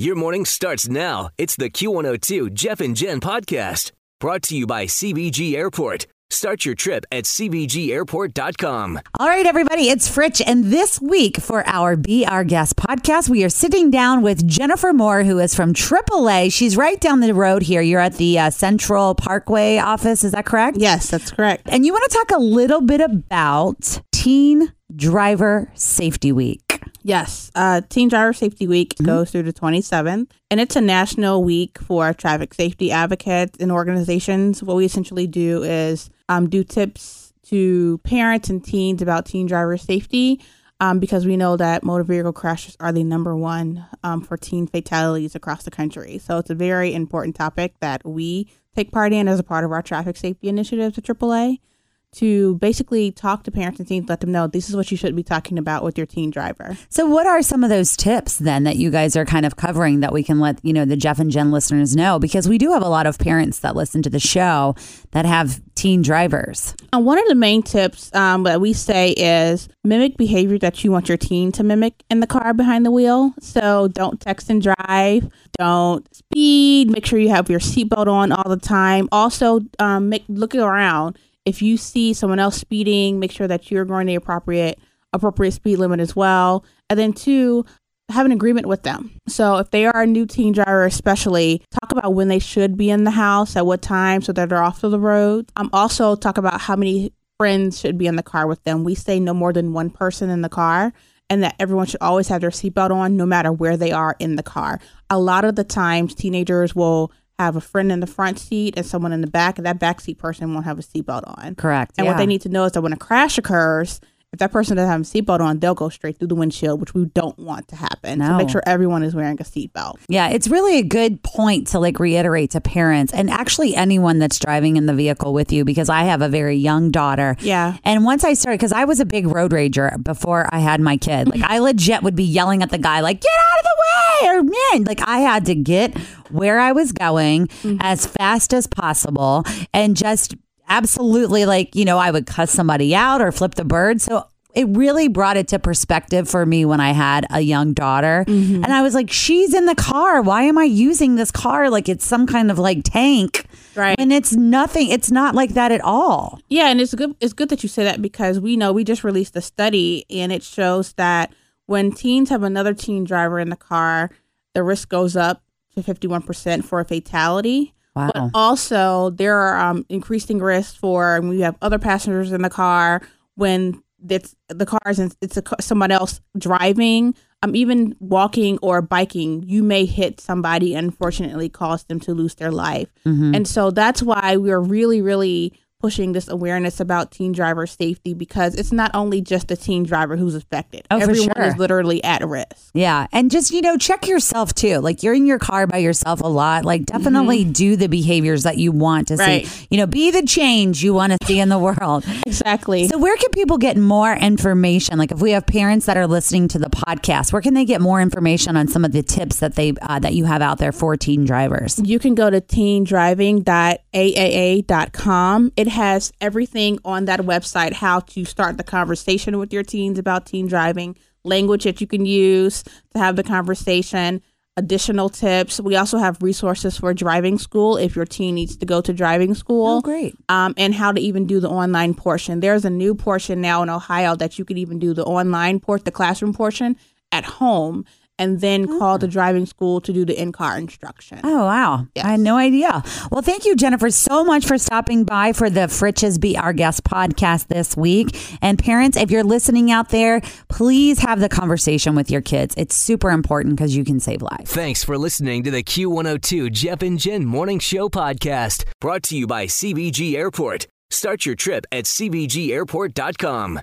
Your morning starts now. It's the Q102 Jeff and Jen podcast brought to you by CVG Airport. Start your trip at CVGAirport.com. All right, everybody, it's Fritch. And this week for our Be Our Guest podcast, we are sitting down with Jennifer Moore, who is from AAA. She's right down the road here. You're at the uh, Central Parkway office. Is that correct? Yes, that's correct. And you want to talk a little bit about Teen Driver Safety Week. Yes, uh, Teen Driver Safety Week goes through the 27th, and it's a national week for traffic safety advocates and organizations. What we essentially do is um, do tips to parents and teens about teen driver safety. Um, because we know that motor vehicle crashes are the number one um, for teen fatalities across the country. So it's a very important topic that we take part in as a part of our traffic safety initiatives at AAA to basically talk to parents and teens, let them know this is what you should be talking about with your teen driver. So, what are some of those tips then that you guys are kind of covering that we can let you know the Jeff and Jen listeners know? Because we do have a lot of parents that listen to the show that have teen drivers. Uh, one of the main tips um, that we say is mimic behavior that you want your teen to mimic in the car behind the wheel. So don't text and drive, don't speed, make sure you have your seatbelt on all the time. Also, um, make, look around. If you see someone else speeding, make sure that you're going the appropriate appropriate speed limit as well. And then two, have an agreement with them. So if they are a new teen driver, especially, talk about when they should be in the house, at what time, so that they're off to the road. Um, also talk about how many friends should be in the car with them. We say no more than one person in the car. And that everyone should always have their seatbelt on, no matter where they are in the car. A lot of the times, teenagers will have a friend in the front seat and someone in the back, and that backseat person won't have a seatbelt on. Correct. And what they need to know is that when a crash occurs, if that person doesn't have a seatbelt on, they'll go straight through the windshield, which we don't want to happen. So make sure everyone is wearing a seatbelt. Yeah, it's really a good point to like reiterate to parents and actually anyone that's driving in the vehicle with you because I have a very young daughter. Yeah. And once I started, because I was a big road rager before I had my kid, like I legit would be yelling at the guy, like, get out of the way, or man, like I had to get where I was going mm-hmm. as fast as possible and just absolutely like, you know, I would cuss somebody out or flip the bird. So it really brought it to perspective for me when I had a young daughter. Mm-hmm. And I was like, she's in the car. Why am I using this car like it's some kind of like tank? Right. And it's nothing. It's not like that at all. Yeah, and it's good. It's good that you say that because we know we just released a study, and it shows that when teens have another teen driver in the car, the risk goes up to fifty-one percent for a fatality. Wow. But also, there are um, increasing risks for when we have other passengers in the car when it's the car is in, it's a, someone else driving. Um, even walking or biking, you may hit somebody and unfortunately cause them to lose their life. Mm-hmm. And so that's why we're really, really pushing this awareness about teen driver safety because it's not only just the teen driver who's affected. Oh, for Everyone sure. is literally at risk. Yeah. And just, you know, check yourself too. Like you're in your car by yourself a lot. Like definitely do the behaviors that you want to Right. see. You know, be the change you want to see in the world. Exactly. So where can people get more information? Like if we have parents that are listening to the podcast, where can they get more information on some of the tips that they uh, that you have out there for teen drivers? You can go to teendriving.aaa.com. It has everything on that website how to start the conversation with your teens about teen driving, language that you can use to have the conversation, additional tips. We also have resources for driving school if your teen needs to go to driving school. Oh, great. Um, and how to even do the online portion. There's a new portion now in Ohio that you can even do the online port, the classroom portion at home. And then mm. call the driving school to do the in car instruction. Oh, wow. I had no idea. Well, thank you, Jennifer, so much for stopping by for the Fritches Be Our Guest podcast this week. And parents, if you're listening out there, please have the conversation with your kids. It's super important because you can save lives. Thanks for listening to the Q102 Jeff and Jen Morning Show podcast, brought to you by CVG Airport. Start your trip at CVGAirport.com.